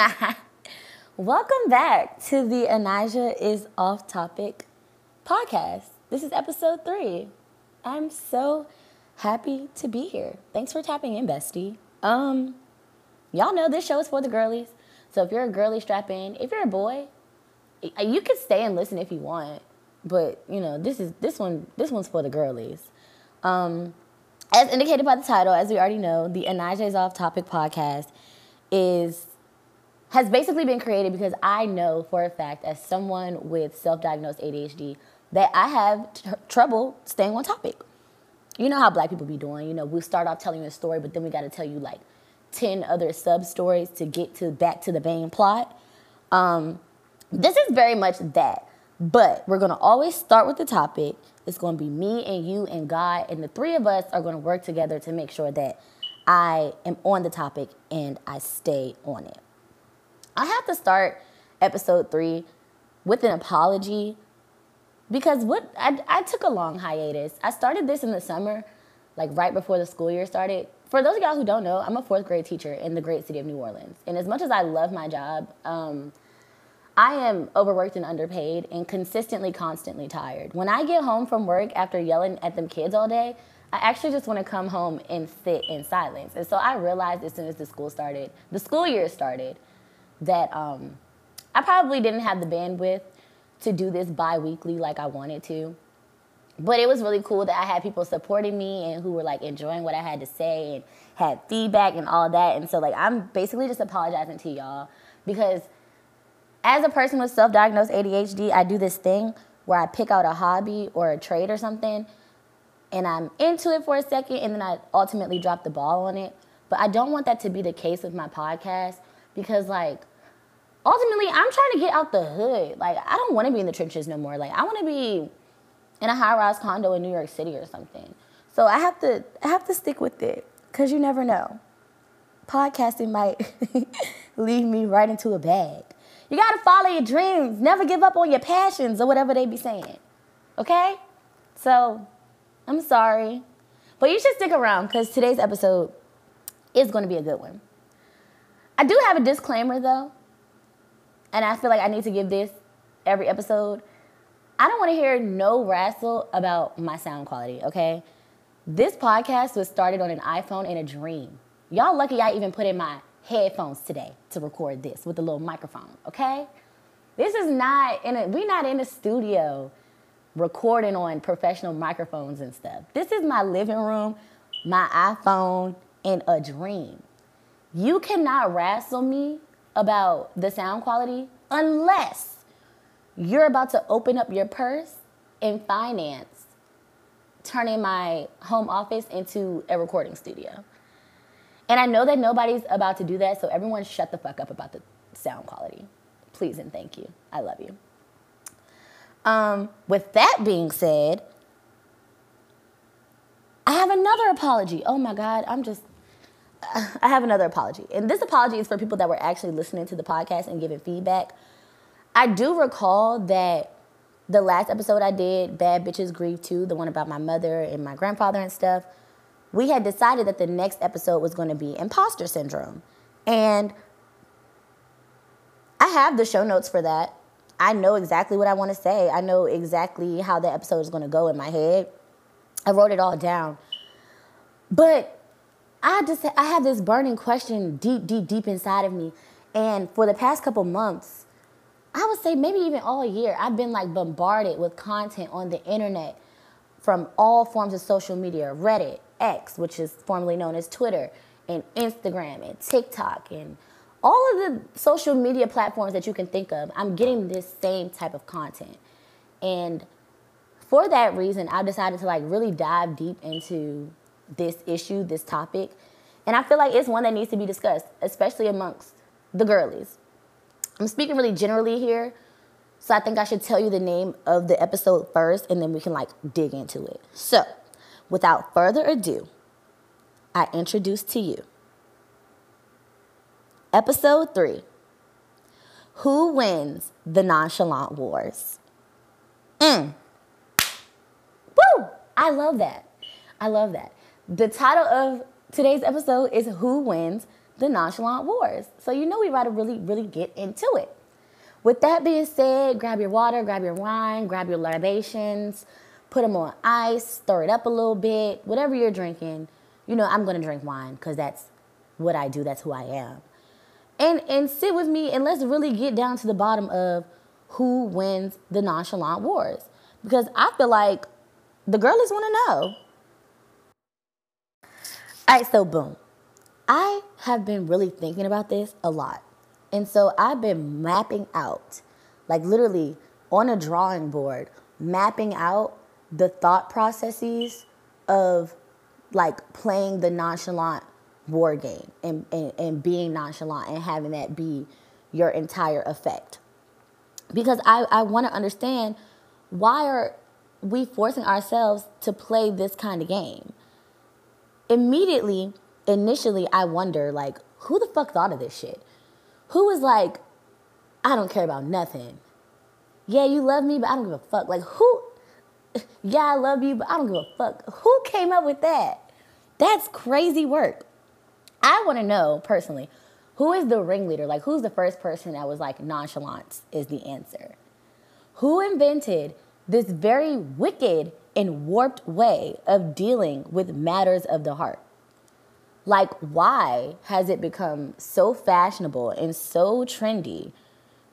Welcome back to the Anijah is Off Topic podcast. This is episode three. I'm so happy to be here. Thanks for tapping in, bestie. Um, y'all know this show is for the girlies. So if you're a girly, strap in. If you're a boy, you can stay and listen if you want. But you know, this is this one. This one's for the girlies. Um, as indicated by the title, as we already know, the Anijah is Off Topic podcast is has basically been created because I know for a fact, as someone with self-diagnosed ADHD, that I have t- trouble staying on topic. You know how black people be doing. You know, we start off telling you a story, but then we got to tell you like ten other sub stories to get to back to the main plot. Um, this is very much that, but we're gonna always start with the topic. It's gonna be me and you and God, and the three of us are gonna work together to make sure that I am on the topic and I stay on it. I have to start episode three with an apology because what I, I took a long hiatus. I started this in the summer, like right before the school year started. For those of y'all who don't know, I'm a fourth grade teacher in the great city of New Orleans. And as much as I love my job, um, I am overworked and underpaid and consistently, constantly tired. When I get home from work after yelling at them kids all day, I actually just want to come home and sit in silence. And so I realized as soon as the school started, the school year started, that um, I probably didn't have the bandwidth to do this bi-weekly like I wanted to. But it was really cool that I had people supporting me and who were like enjoying what I had to say and had feedback and all that. And so like I'm basically just apologizing to y'all because as a person with self-diagnosed ADHD, I do this thing where I pick out a hobby or a trade or something and I'm into it for a second and then I ultimately drop the ball on it. But I don't want that to be the case with my podcast because like ultimately I'm trying to get out the hood. Like I don't want to be in the trenches no more. Like I want to be in a high-rise condo in New York City or something. So I have to I have to stick with it cuz you never know. Podcasting might lead me right into a bag. You got to follow your dreams. Never give up on your passions or whatever they be saying. Okay? So, I'm sorry. But you should stick around because today's episode is going to be a good one. I do have a disclaimer though, and I feel like I need to give this every episode. I don't want to hear no wrestle about my sound quality, okay? This podcast was started on an iPhone in a dream. Y'all lucky I even put in my headphones today to record this with a little microphone, okay? This is not in a, we're not in a studio recording on professional microphones and stuff. This is my living room, my iPhone, and a dream. You cannot wrestle me about the sound quality unless you're about to open up your purse and finance turning my home office into a recording studio. And I know that nobody's about to do that, so everyone shut the fuck up about the sound quality. Please and thank you. I love you. Um, with that being said, I have another apology. Oh my God, I'm just, I have another apology. And this apology is for people that were actually listening to the podcast and giving feedback. I do recall that the last episode I did, Bad Bitches Grieve Too, the one about my mother and my grandfather and stuff, we had decided that the next episode was going to be imposter syndrome. And I have the show notes for that. I know exactly what I want to say. I know exactly how the episode is going to go in my head. I wrote it all down. But I just I have this burning question deep deep deep inside of me. And for the past couple months, I would say maybe even all year, I've been like bombarded with content on the internet from all forms of social media, Reddit, X, which is formerly known as Twitter, and Instagram, and TikTok, and all of the social media platforms that you can think of, I'm getting this same type of content. And for that reason, I decided to like really dive deep into this issue, this topic. And I feel like it's one that needs to be discussed, especially amongst the girlies. I'm speaking really generally here, so I think I should tell you the name of the episode first and then we can like dig into it. So, Without further ado, I introduce to you episode three Who Wins the Nonchalant Wars? Mm. Woo! I love that. I love that. The title of today's episode is Who Wins the nonchalant wars. So you know we gotta really, really get into it. With that being said, grab your water, grab your wine, grab your libations, put them on ice, stir it up a little bit, whatever you're drinking. You know, I'm gonna drink wine because that's what I do, that's who I am. And and sit with me and let's really get down to the bottom of who wins the nonchalant wars. Because I feel like the girlies wanna know. All right, so boom. I have been really thinking about this a lot. And so I've been mapping out, like literally on a drawing board, mapping out the thought processes of like playing the nonchalant war game and, and, and being nonchalant and having that be your entire effect. Because I, I want to understand why are we forcing ourselves to play this kind of game? Immediately, initially, I wonder, like, who the fuck thought of this shit? Who was like, I don't care about nothing. Yeah, you love me, but I don't give a fuck. Like, who? Yeah, I love you, but I don't give a fuck. Who came up with that? That's crazy work. I want to know personally, who is the ringleader? Like, who's the first person that was like, nonchalance is the answer? Who invented this very wicked and warped way of dealing with matters of the heart? Like, why has it become so fashionable and so trendy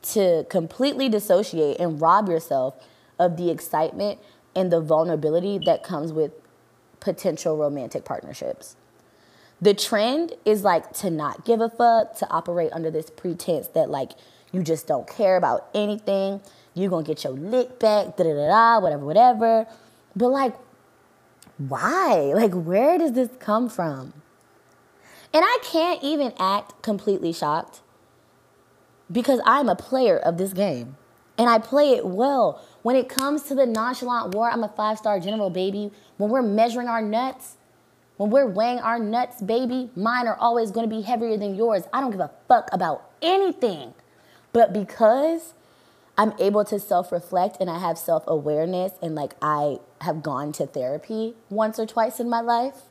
to completely dissociate and rob yourself of the excitement and the vulnerability that comes with potential romantic partnerships? The trend is like to not give a fuck, to operate under this pretense that like you just don't care about anything. You're gonna get your lick back, da da da da, whatever, whatever. But like, why? Like, where does this come from? And I can't even act completely shocked because I'm a player of this game and I play it well. When it comes to the nonchalant war, I'm a five star general, baby. When we're measuring our nuts, when we're weighing our nuts, baby, mine are always gonna be heavier than yours. I don't give a fuck about anything. But because I'm able to self reflect and I have self awareness and like I have gone to therapy once or twice in my life,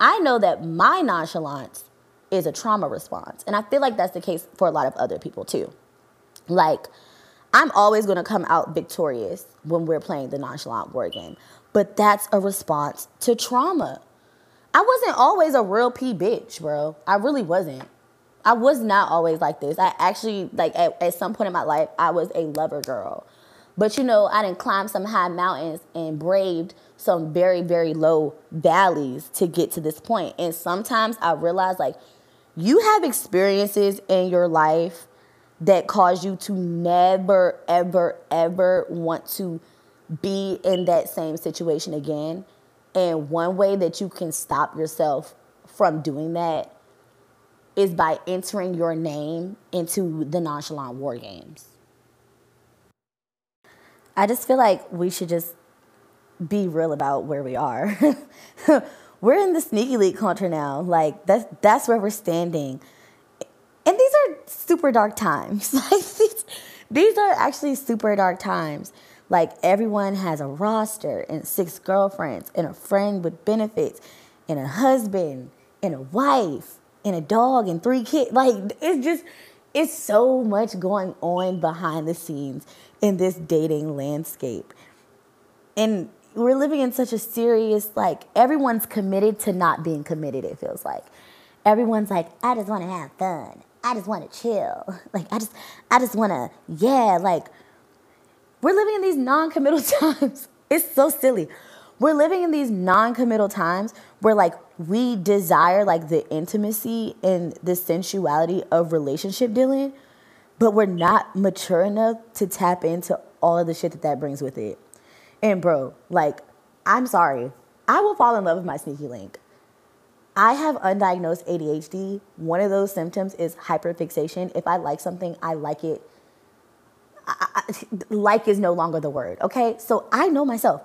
I know that my nonchalance is a trauma response. And I feel like that's the case for a lot of other people too. Like, I'm always gonna come out victorious when we're playing the nonchalant war game, but that's a response to trauma. I wasn't always a real P bitch, bro. I really wasn't. I was not always like this. I actually, like, at, at some point in my life, I was a lover girl. But you know, I didn't climb some high mountains and braved some very, very low valleys to get to this point. And sometimes I realize like you have experiences in your life that cause you to never, ever, ever want to be in that same situation again. And one way that you can stop yourself from doing that is by entering your name into the nonchalant war games. I just feel like we should just be real about where we are. we're in the sneaky link culture now. Like that's that's where we're standing. And these are super dark times. Like these, these are actually super dark times. Like everyone has a roster and six girlfriends and a friend with benefits and a husband and a wife and a dog and three kids. Like it's just it's so much going on behind the scenes in this dating landscape. And we're living in such a serious, like, everyone's committed to not being committed, it feels like. Everyone's like, I just want to have fun. I just want to chill. Like, I just, I just want to, yeah, like, we're living in these non committal times. It's so silly. We're living in these non committal times where, like, we desire, like, the intimacy and the sensuality of relationship dealing, but we're not mature enough to tap into all of the shit that that brings with it. And bro, like, I'm sorry. I will fall in love with my sneaky link. I have undiagnosed ADHD. One of those symptoms is hyperfixation. If I like something, I like it. I, I, like is no longer the word, okay? So I know myself.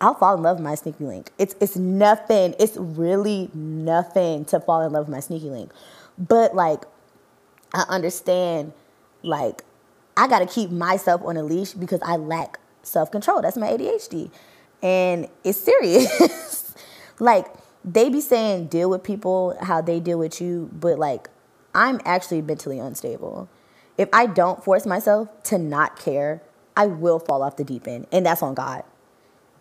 I'll fall in love with my sneaky link. It's it's nothing. It's really nothing to fall in love with my sneaky link. But like I understand like I got to keep myself on a leash because I lack self control. That's my ADHD. And it's serious. like, they be saying deal with people how they deal with you, but like I'm actually mentally unstable. If I don't force myself to not care, I will fall off the deep end. And that's on God.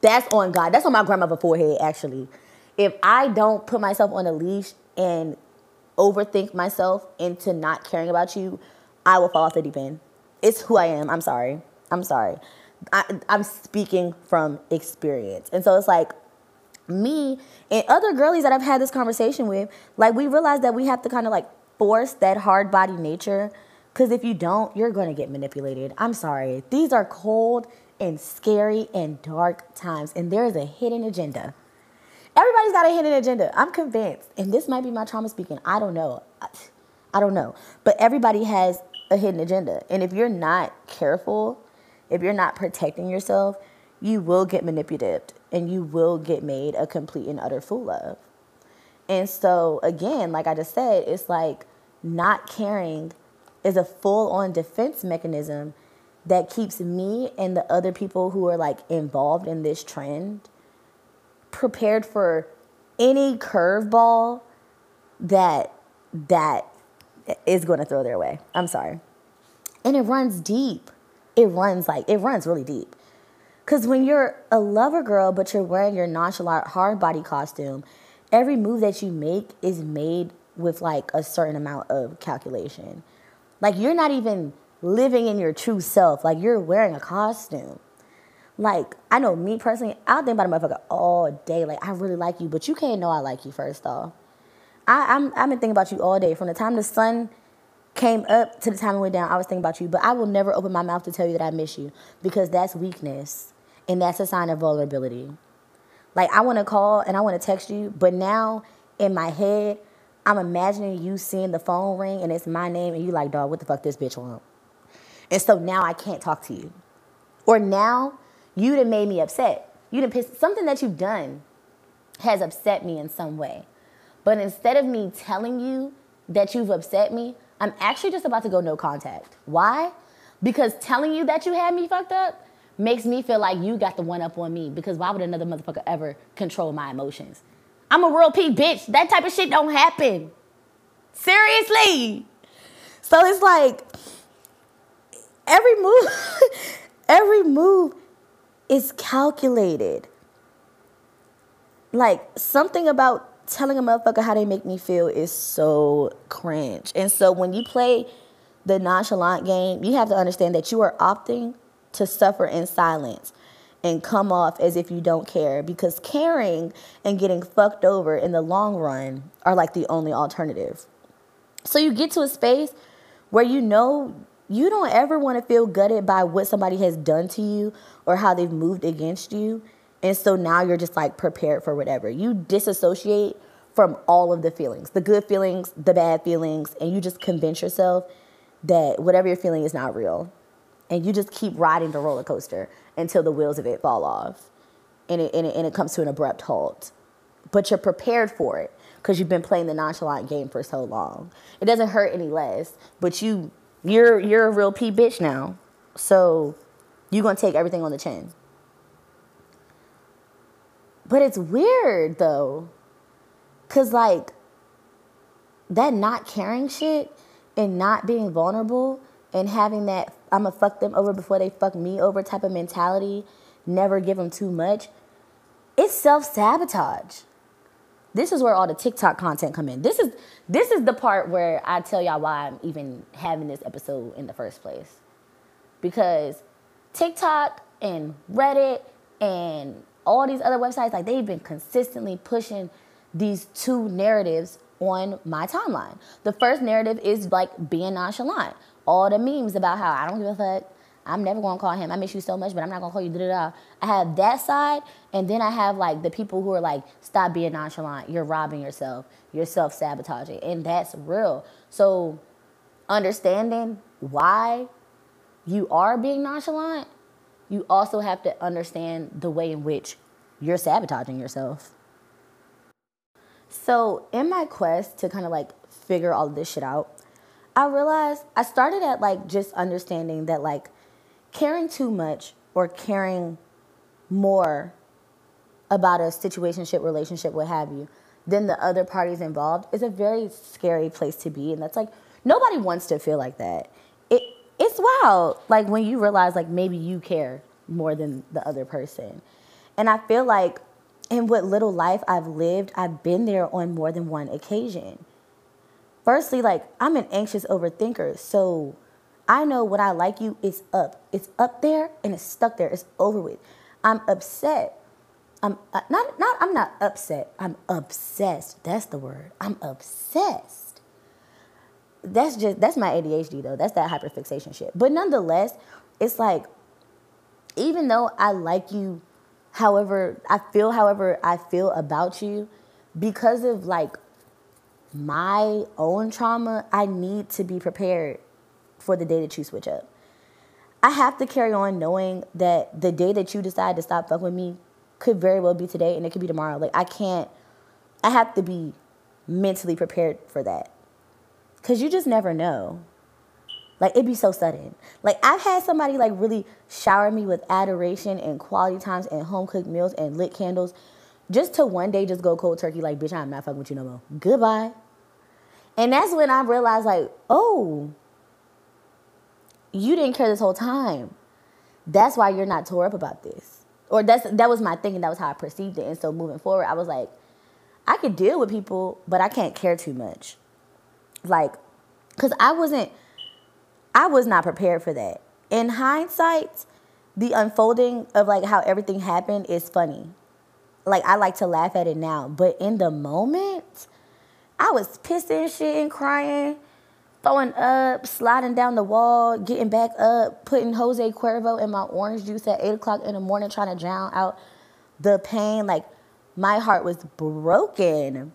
That's on God. That's on my grandmother's forehead, actually. If I don't put myself on a leash and overthink myself into not caring about you, I will fall off the deep end. It's who I am. I'm sorry. I'm sorry. I, I'm speaking from experience. And so it's like, me and other girlies that I've had this conversation with, like we realize that we have to kind of like force that hard body nature. Because if you don't, you're going to get manipulated. I'm sorry. These are cold and scary and dark times, and there is a hidden agenda. Everybody's got a hidden agenda. I'm convinced. And this might be my trauma speaking. I don't know. I don't know. But everybody has a hidden agenda. And if you're not careful, if you're not protecting yourself, you will get manipulated and you will get made a complete and utter fool of. And so, again, like I just said, it's like not caring is a full on defense mechanism that keeps me and the other people who are like involved in this trend prepared for any curveball that that is going to throw their way. I'm sorry. And it runs deep. It runs like it runs really deep. Cuz when you're a lover girl but you're wearing your nonchalant hard body costume, every move that you make is made with like a certain amount of calculation. Like you're not even living in your true self. Like you're wearing a costume. Like I know me personally, I'll think about a motherfucker all day. Like I really like you, but you can't know I like you first off. I, I'm I've been thinking about you all day from the time the sun came up to the time it went down. I was thinking about you, but I will never open my mouth to tell you that I miss you because that's weakness and that's a sign of vulnerability. Like I want to call and I want to text you, but now in my head, I'm imagining you seeing the phone ring and it's my name and you like, dog, what the fuck this bitch want? And so now I can't talk to you. Or now you done made me upset. You done pissed something that you've done has upset me in some way. But instead of me telling you that you've upset me, I'm actually just about to go no contact. Why? Because telling you that you had me fucked up makes me feel like you got the one up on me. Because why would another motherfucker ever control my emotions? I'm a real P bitch. That type of shit don't happen. Seriously. So it's like every move, every move is calculated. Like something about telling a motherfucker how they make me feel is so cringe. And so when you play the nonchalant game, you have to understand that you are opting to suffer in silence and come off as if you don't care because caring and getting fucked over in the long run are like the only alternative. So you get to a space where you know you don't ever want to feel gutted by what somebody has done to you or how they've moved against you. And so now you're just like prepared for whatever. You disassociate from all of the feelings the good feelings, the bad feelings, and you just convince yourself that whatever you're feeling is not real. And you just keep riding the roller coaster until the wheels of it fall off and it, and it, and it comes to an abrupt halt. But you're prepared for it because you've been playing the nonchalant game for so long. It doesn't hurt any less, but you you're you're a real P bitch now. So you're gonna take everything on the chin. But it's weird though. Cause like that not caring shit and not being vulnerable and having that I'm gonna fuck them over before they fuck me over type of mentality, never give them too much, it's self sabotage. This is where all the TikTok content come in. This is this is the part where I tell y'all why I'm even having this episode in the first place. Because TikTok and Reddit and all these other websites, like they've been consistently pushing these two narratives on my timeline. The first narrative is like being nonchalant. All the memes about how I don't give a fuck. I'm never gonna call him. I miss you so much, but I'm not gonna call you. Da da da. I have that side, and then I have like the people who are like, stop being nonchalant. You're robbing yourself. You're self sabotaging, and that's real. So, understanding why you are being nonchalant, you also have to understand the way in which you're sabotaging yourself. So, in my quest to kind of like figure all this shit out, I realized I started at like just understanding that like caring too much or caring more about a situationship, relationship, what have you, than the other parties involved is a very scary place to be. And that's like, nobody wants to feel like that. It, it's wild, like when you realize like maybe you care more than the other person. And I feel like in what little life I've lived, I've been there on more than one occasion. Firstly, like I'm an anxious overthinker, so I know when I like you, it's up. It's up there and it's stuck there. It's over with. I'm upset. I'm uh, not not I'm not upset. I'm obsessed. That's the word. I'm obsessed. That's just that's my ADHD though. That's that hyperfixation shit. But nonetheless, it's like even though I like you however I feel however I feel about you because of like my own trauma, I need to be prepared for the day that you switch up. I have to carry on knowing that the day that you decide to stop fucking with me could very well be today and it could be tomorrow. Like I can't I have to be mentally prepared for that. Cause you just never know. Like it'd be so sudden. Like I've had somebody like really shower me with adoration and quality times and home cooked meals and lit candles just to one day just go cold turkey like bitch I'm not fucking with you no more. Goodbye. And that's when I realized like, oh, you didn't care this whole time. That's why you're not tore up about this. Or that's that was my thinking. That was how I perceived it. And so moving forward, I was like, I could deal with people, but I can't care too much. Like, cause I wasn't, I was not prepared for that. In hindsight, the unfolding of like how everything happened is funny. Like I like to laugh at it now, but in the moment, I was pissing shit and crying throwing up, sliding down the wall, getting back up, putting Jose Cuervo in my orange juice at 8 o'clock in the morning, trying to drown out the pain. Like, my heart was broken.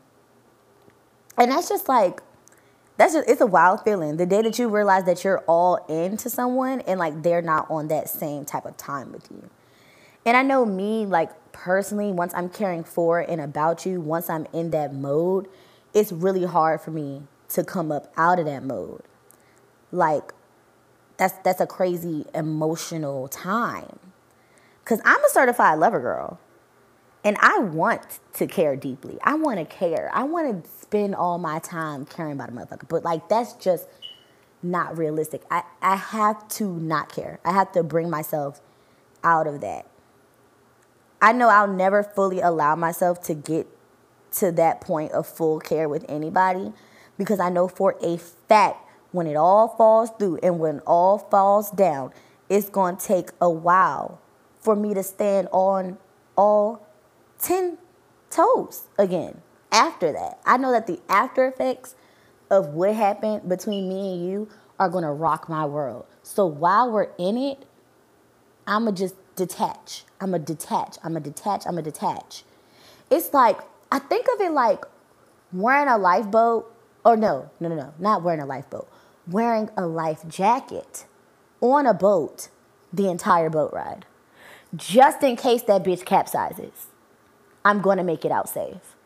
And that's just like, that's just, it's a wild feeling. The day that you realize that you're all into someone and like they're not on that same type of time with you. And I know me, like personally, once I'm caring for and about you, once I'm in that mode, it's really hard for me to come up out of that mode. Like that's that's a crazy emotional time. Cuz I'm a certified lover girl. And I want to care deeply. I want to care. I want to spend all my time caring about a motherfucker. But like that's just not realistic. I, I have to not care. I have to bring myself out of that. I know I'll never fully allow myself to get to that point of full care with anybody because I know for a fact when it all falls through and when all falls down, it's going to take a while for me to stand on all 10 toes again after that. I know that the after effects of what happened between me and you are going to rock my world. So while we're in it, I'm going to just detach. I'm going to detach. I'm going to detach. I'm going to detach. It's like, I think of it like wearing a lifeboat or no, no, no, no, not wearing a lifeboat, wearing a life jacket on a boat the entire boat ride. Just in case that bitch capsizes, I'm gonna make it out safe.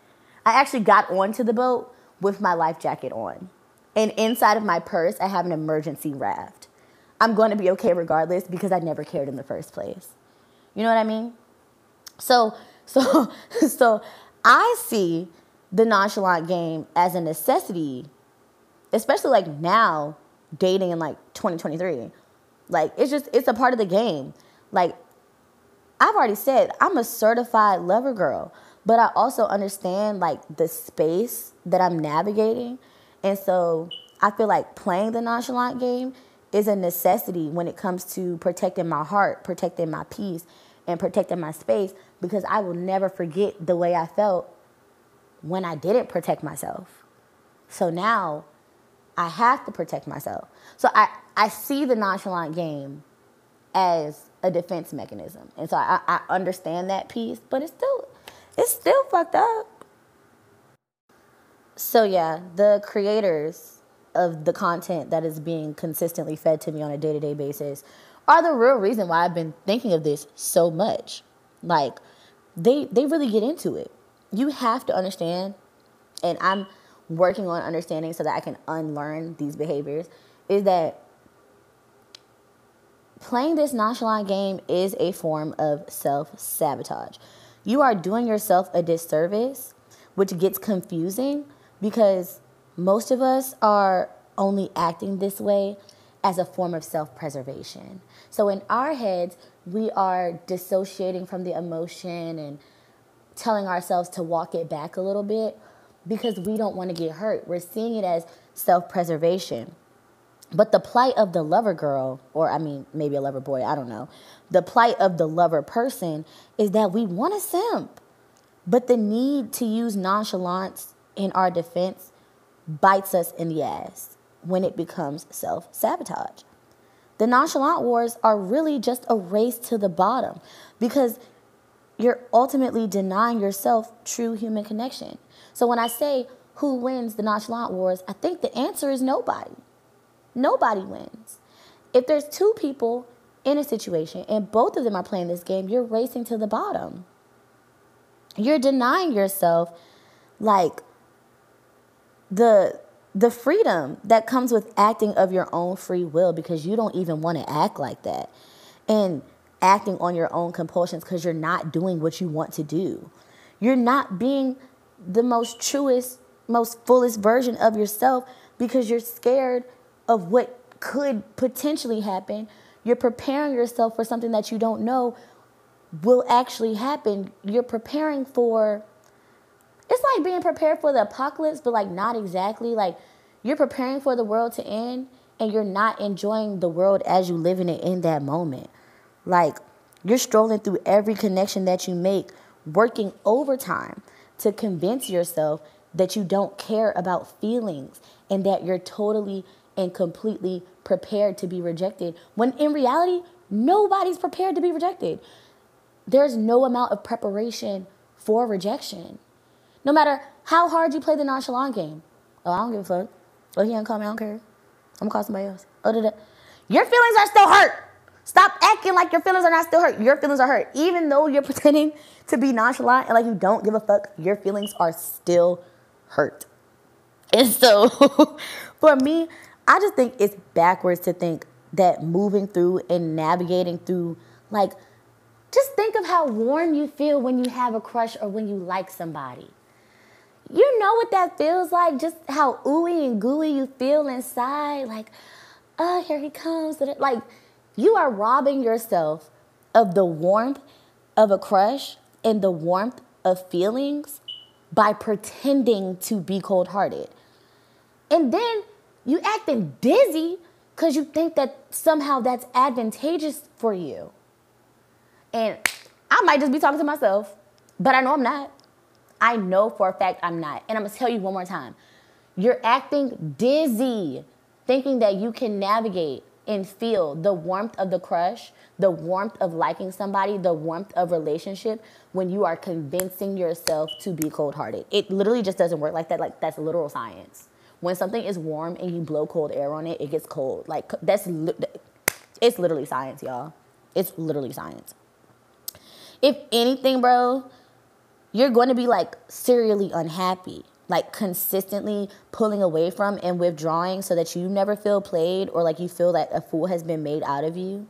I actually got onto the boat with my life jacket on. And inside of my purse, I have an emergency raft. I'm gonna be okay regardless because I never cared in the first place. You know what I mean? So, so, so I see the nonchalant game as a necessity, especially like now, dating in like 2023. Like it's just it's a part of the game. Like I've already said, I'm a certified lover girl, but I also understand like the space that I'm navigating. And so I feel like playing the nonchalant game is a necessity when it comes to protecting my heart, protecting my peace, and protecting my space because I will never forget the way I felt when I didn't protect myself. So now I have to protect myself. So I, I see the nonchalant game as a defense mechanism. And so I, I understand that piece, but it's still it's still fucked up. So yeah, the creators of the content that is being consistently fed to me on a day-to-day basis are the real reason why I've been thinking of this so much. Like they they really get into it you have to understand, and I'm working on understanding so that I can unlearn these behaviors, is that playing this nonchalant game is a form of self sabotage. You are doing yourself a disservice which gets confusing because most of us are only acting this way as a form of self preservation. So in our heads, we are dissociating from the emotion and telling ourselves to walk it back a little bit because we don't want to get hurt. We're seeing it as self preservation. But the plight of the lover girl, or I mean, maybe a lover boy, I don't know. The plight of the lover person is that we want to simp. But the need to use nonchalance in our defense bites us in the ass when it becomes self sabotage. The nonchalant wars are really just a race to the bottom because you're ultimately denying yourself true human connection. So when I say who wins the nonchalant wars, I think the answer is nobody. Nobody wins. If there's two people in a situation and both of them are playing this game, you're racing to the bottom. You're denying yourself like the the freedom that comes with acting of your own free will because you don't even want to act like that. And acting on your own compulsions because you're not doing what you want to do. You're not being the most truest, most fullest version of yourself because you're scared of what could potentially happen. You're preparing yourself for something that you don't know will actually happen. You're preparing for it's like being prepared for the apocalypse, but like not exactly. Like you're preparing for the world to end and you're not enjoying the world as you live in it in that moment. Like you're strolling through every connection that you make, working overtime to convince yourself that you don't care about feelings and that you're totally and completely prepared to be rejected when in reality, nobody's prepared to be rejected. There's no amount of preparation for rejection. No matter how hard you play the nonchalant game. Oh, I don't give a fuck. Oh, he ain't call me, I don't care. I'm gonna call somebody else. Oh, da, da. Your feelings are still hurt. Stop acting like your feelings are not still hurt. Your feelings are hurt. Even though you're pretending to be nonchalant and like you don't give a fuck, your feelings are still hurt. And so for me, I just think it's backwards to think that moving through and navigating through, like, just think of how warm you feel when you have a crush or when you like somebody. You know what that feels like, just how ooey and gooey you feel inside. Like, oh, here he comes. Like, you are robbing yourself of the warmth of a crush and the warmth of feelings by pretending to be cold hearted. And then you acting dizzy because you think that somehow that's advantageous for you. And I might just be talking to myself, but I know I'm not. I know for a fact I'm not. And I'm gonna tell you one more time. You're acting dizzy, thinking that you can navigate and feel the warmth of the crush, the warmth of liking somebody, the warmth of relationship when you are convincing yourself to be cold hearted. It literally just doesn't work like that. Like, that's literal science when something is warm and you blow cold air on it, it gets cold. Like that's it's literally science, y'all. It's literally science. If anything, bro, you're going to be like serially unhappy, like consistently pulling away from and withdrawing so that you never feel played or like you feel that a fool has been made out of you.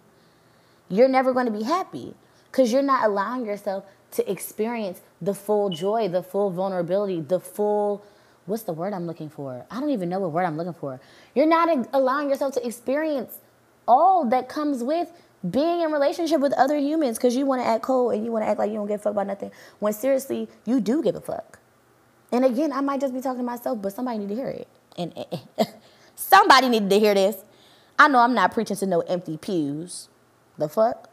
You're never going to be happy because you're not allowing yourself to experience the full joy, the full vulnerability, the full what's the word I'm looking for? I don't even know what word I'm looking for. You're not allowing yourself to experience all that comes with being in relationship with other humans because you want to act cold and you want to act like you don't give a fuck about nothing when seriously you do give a fuck. And again, I might just be talking to myself, but somebody need to hear it. And somebody needed to hear this. I know I'm not preaching to no empty pews. The fuck?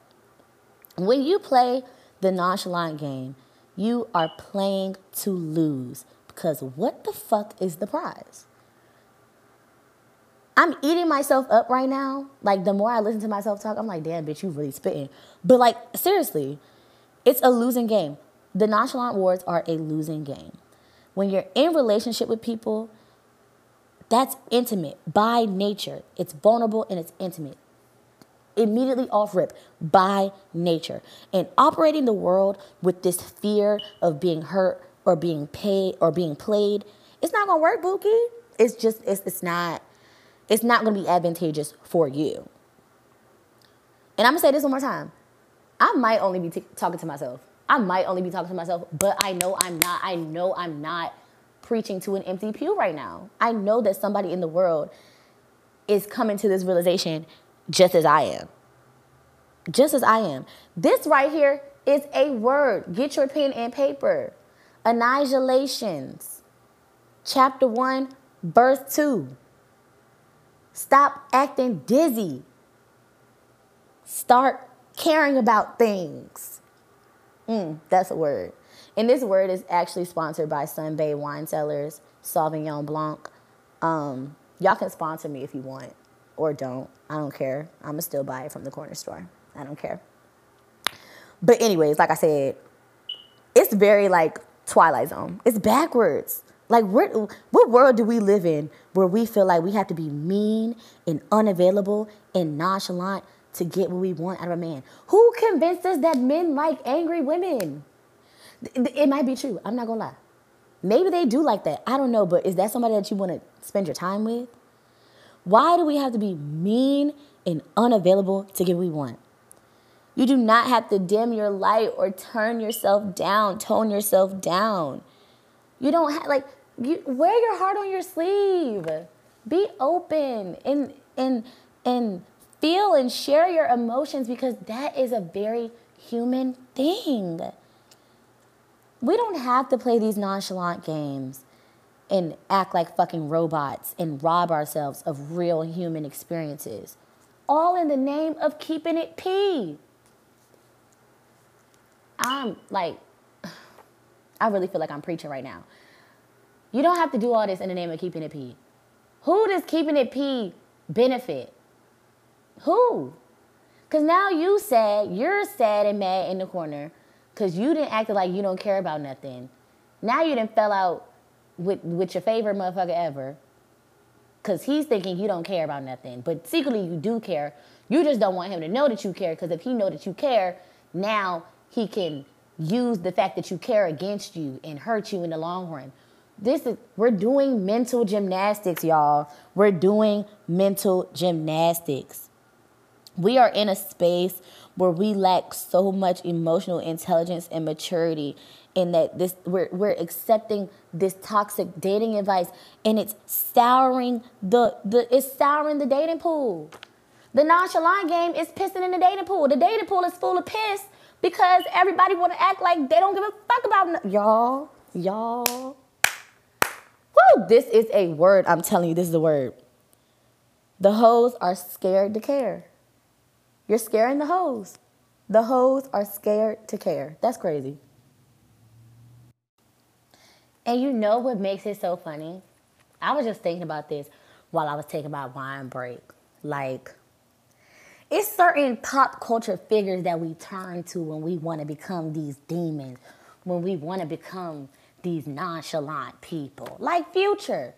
When you play the nonchalant game, you are playing to lose. Because what the fuck is the prize? I'm eating myself up right now. Like the more I listen to myself talk, I'm like, damn, bitch, you really spitting. But like, seriously, it's a losing game. The nonchalant wars are a losing game. When you're in relationship with people, that's intimate by nature. It's vulnerable and it's intimate. Immediately off rip by nature. And operating the world with this fear of being hurt, or being paid or being played, it's not gonna work, Bookie. It's just it's it's not it's not gonna be advantageous for you. And I'm gonna say this one more time. I might only be t- talking to myself. I might only be talking to myself, but I know I'm not. I know I'm not preaching to an empty pew right now. I know that somebody in the world is coming to this realization just as I am. Just as I am. This right here is a word. Get your pen and paper. Anijahlations, Chapter 1, verse 2. Stop acting dizzy. Start caring about things. Mm, that's a word. And this word is actually sponsored by Sun-Bay Wine Cellars, Sauvignon Blanc. Um, y'all can sponsor me if you want or don't. I don't care. I'm going to still buy it from the corner store. I don't care. But, anyways, like I said, it's very like Twilight Zone. It's backwards. Like, what world do we live in where we feel like we have to be mean and unavailable and nonchalant to get what we want out of a man? Who convinced us that men like angry women? It might be true. I'm not gonna lie. Maybe they do like that. I don't know, but is that somebody that you want to spend your time with? Why do we have to be mean and unavailable to get what we want? You do not have to dim your light or turn yourself down, tone yourself down. You don't have like you wear your heart on your sleeve. Be open and and and feel and share your emotions because that is a very human thing. We don't have to play these nonchalant games and act like fucking robots and rob ourselves of real human experiences. All in the name of keeping it P. I'm like, I really feel like I'm preaching right now. You don't have to do all this in the name of keeping it P. Who does keeping it P benefit? Who? Because now you sad, you're sad and mad in the corner because you didn't act like you don't care about nothing. Now you didn't fell out with, with your favorite motherfucker ever because he's thinking you don't care about nothing. But secretly you do care. You just don't want him to know that you care because if he know that you care, now he can use the fact that you care against you and hurt you in the long run. This is we're doing mental gymnastics, y'all. We're doing mental gymnastics. We are in a space where we lack so much emotional intelligence and maturity in that this we're we're accepting this toxic dating advice and it's souring the the it's souring the dating pool. The nonchalant game is pissing in the dating pool. The dating pool is full of piss because everybody want to act like they don't give a fuck about no- y'all, y'all. Woo! This is a word. I'm telling you, this is a word. The hoes are scared to care. You're scaring the hoes. The hoes are scared to care. That's crazy. And you know what makes it so funny? I was just thinking about this while I was taking my wine break. Like, it's certain pop culture figures that we turn to when we want to become these demons, when we want to become these nonchalant people, like Future.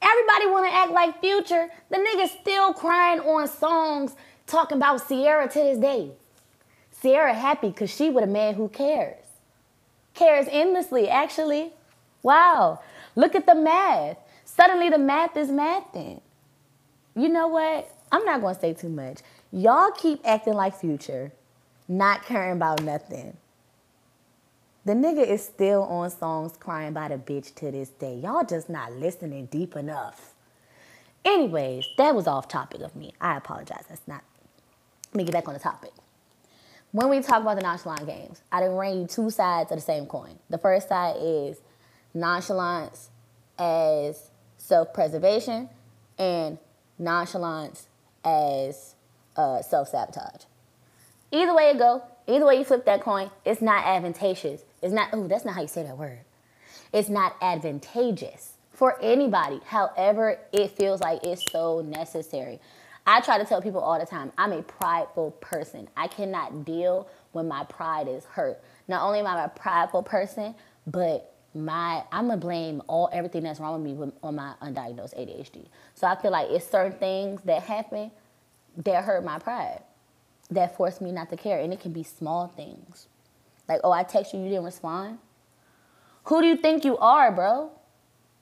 Everybody want to act like Future. The nigga's still crying on songs talking about Sierra to this day. Sierra happy because she with a man who cares. Cares endlessly, actually. Wow. Look at the math. Suddenly the math is mathing. You know what? I'm not going to say too much. Y'all keep acting like Future, not caring about nothing. The nigga is still on songs crying about a bitch to this day. Y'all just not listening deep enough. Anyways, that was off topic of me. I apologize. That's not. Let me get back on the topic. When we talk about the nonchalant games, I didn't bring you two sides of the same coin. The first side is nonchalance as self preservation and nonchalance as uh, self sabotage. Either way it go, either way you flip that coin, it's not advantageous. It's not. Oh, that's not how you say that word. It's not advantageous for anybody. However, it feels like it's so necessary. I try to tell people all the time, I'm a prideful person. I cannot deal when my pride is hurt. Not only am I a prideful person, but my I'm gonna blame all everything that's wrong with me with, on my undiagnosed ADHD. So I feel like it's certain things that happen that hurt my pride, that force me not to care. And it can be small things. Like, oh, I text you, you didn't respond. Who do you think you are, bro?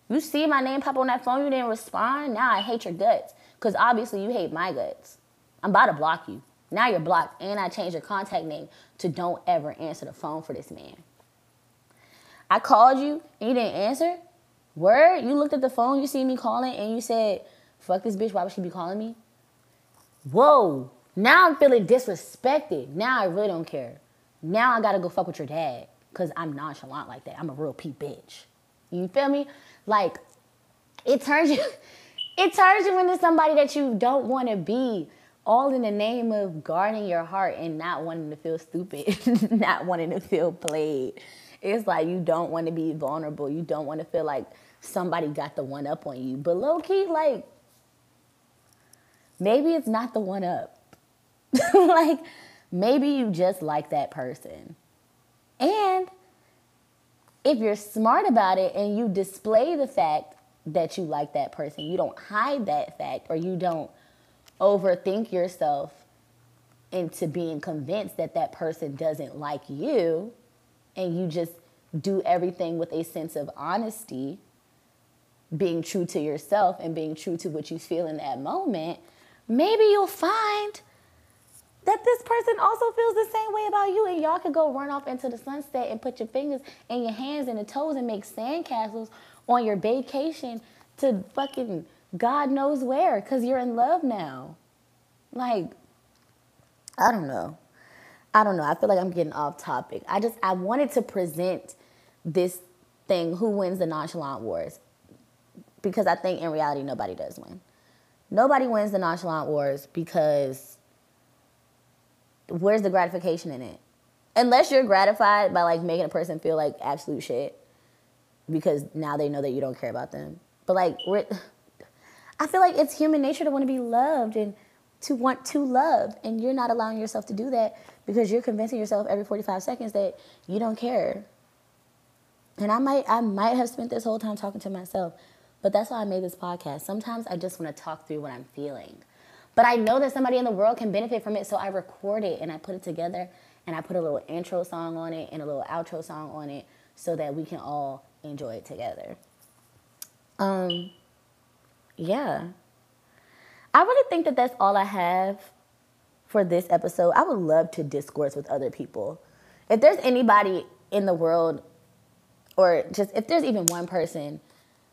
You see my name pop on that phone, you didn't respond. Now I hate your guts. Because obviously you hate my guts. I'm about to block you. Now you're blocked, and I changed your contact name to don't ever answer the phone for this man. I called you and you didn't answer. Word, you looked at the phone, you see me calling, and you said, "Fuck this bitch. Why would she be calling me?" Whoa. Now I'm feeling disrespected. Now I really don't care. Now I gotta go fuck with your dad because I'm nonchalant like that. I'm a real P bitch. You feel me? Like it turns you, it turns you into somebody that you don't want to be. All in the name of guarding your heart and not wanting to feel stupid, not wanting to feel played. It's like you don't want to be vulnerable. You don't want to feel like somebody got the one up on you. But low key, like maybe it's not the one up. like maybe you just like that person. And if you're smart about it and you display the fact that you like that person, you don't hide that fact or you don't overthink yourself into being convinced that that person doesn't like you and you just do everything with a sense of honesty, being true to yourself and being true to what you feel in that moment, maybe you'll find that this person also feels the same way about you and y'all could go run off into the sunset and put your fingers and your hands and the toes and make sandcastles on your vacation to fucking God knows where because you're in love now. Like, I don't know. I don't know. I feel like I'm getting off topic. I just, I wanted to present this thing who wins the nonchalant wars because I think in reality nobody does win. Nobody wins the nonchalant wars because where's the gratification in it? Unless you're gratified by like making a person feel like absolute shit because now they know that you don't care about them. But like, I feel like it's human nature to want to be loved and to want to love, and you're not allowing yourself to do that because you're convincing yourself every 45 seconds that you don't care. And I might, I might have spent this whole time talking to myself, but that's why I made this podcast. Sometimes I just want to talk through what I'm feeling. But I know that somebody in the world can benefit from it, so I record it and I put it together and I put a little intro song on it and a little outro song on it so that we can all enjoy it together. Um, yeah. I really think that that's all I have for this episode. I would love to discourse with other people. If there's anybody in the world, or just if there's even one person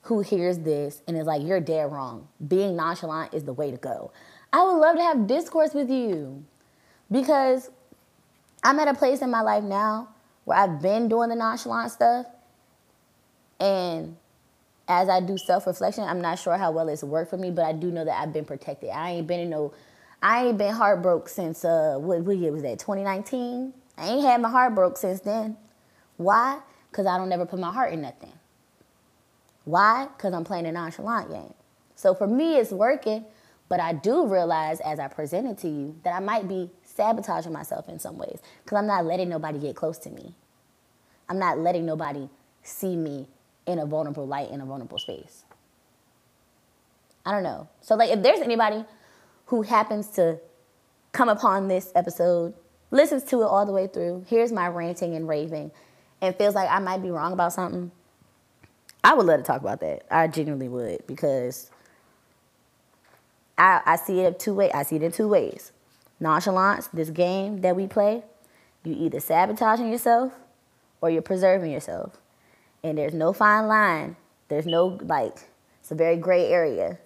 who hears this and is like, you're dead wrong, being nonchalant is the way to go. I would love to have discourse with you because I'm at a place in my life now where I've been doing the nonchalant stuff. And as I do self reflection, I'm not sure how well it's worked for me, but I do know that I've been protected. I ain't been in no, I ain't been heartbroken since, uh, what, what year was that, 2019? I ain't had my heart broke since then. Why? Because I don't never put my heart in nothing. Why? Because I'm playing a nonchalant game. So for me, it's working but I do realize as I present it to you that I might be sabotaging myself in some ways because I'm not letting nobody get close to me. I'm not letting nobody see me in a vulnerable light, in a vulnerable space. I don't know. So, like, if there's anybody who happens to come upon this episode, listens to it all the way through, hears my ranting and raving, and feels like I might be wrong about something, I would love to talk about that. I genuinely would because I, I see it two ways. I see it in two ways. Nonchalance, this game that we play, you either sabotaging yourself or you're preserving yourself. And there's no fine line. There's no like it's a very gray area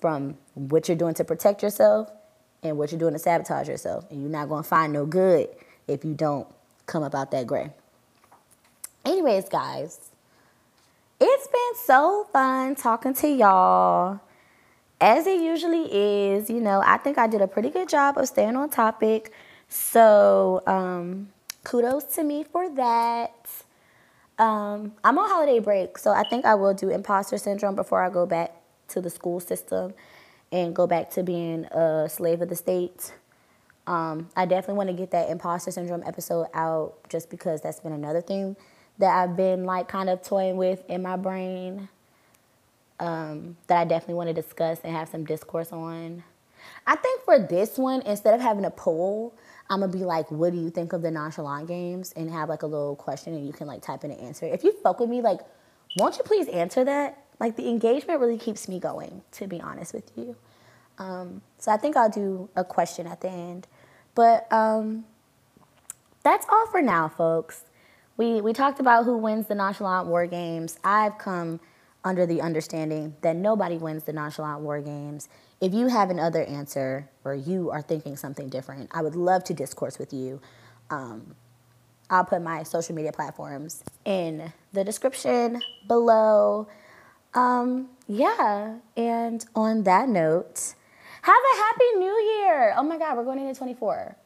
from what you're doing to protect yourself and what you're doing to sabotage yourself. And you're not gonna find no good if you don't come up out that gray. Anyways, guys, it's been so fun talking to y'all as it usually is, you know, I think I did a pretty good job of staying on topic. So, um, kudos to me for that. Um, I'm on holiday break, so I think I will do imposter syndrome before I go back to the school system and go back to being a slave of the state. Um, I definitely want to get that imposter syndrome episode out just because that's been another thing that I've been like kind of toying with in my brain um, that I definitely want to discuss and have some discourse on. I think for this one, instead of having a poll, I'm gonna be like, what do you think of the nonchalant games? And have like a little question and you can like type in an answer. If you fuck with me, like, won't you please answer that? Like the engagement really keeps me going, to be honest with you. Um, so I think I'll do a question at the end. But um, that's all for now, folks. We, we talked about who wins the nonchalant war games. I've come under the understanding that nobody wins the nonchalant war games. If you have another answer or you are thinking something different, I would love to discourse with you. Um, I'll put my social media platforms in the description below. Um, yeah, and on that note, have a happy new year. Oh my God, we're going into 24.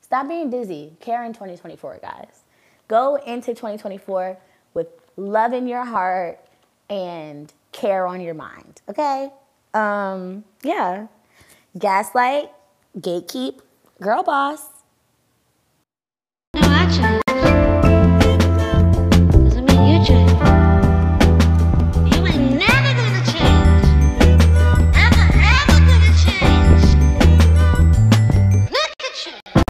Stop being dizzy. Care in 2024, guys. Go into 2024 with love in your heart and care on your mind, okay? Um, yeah. Gaslight, gatekeep, girl boss.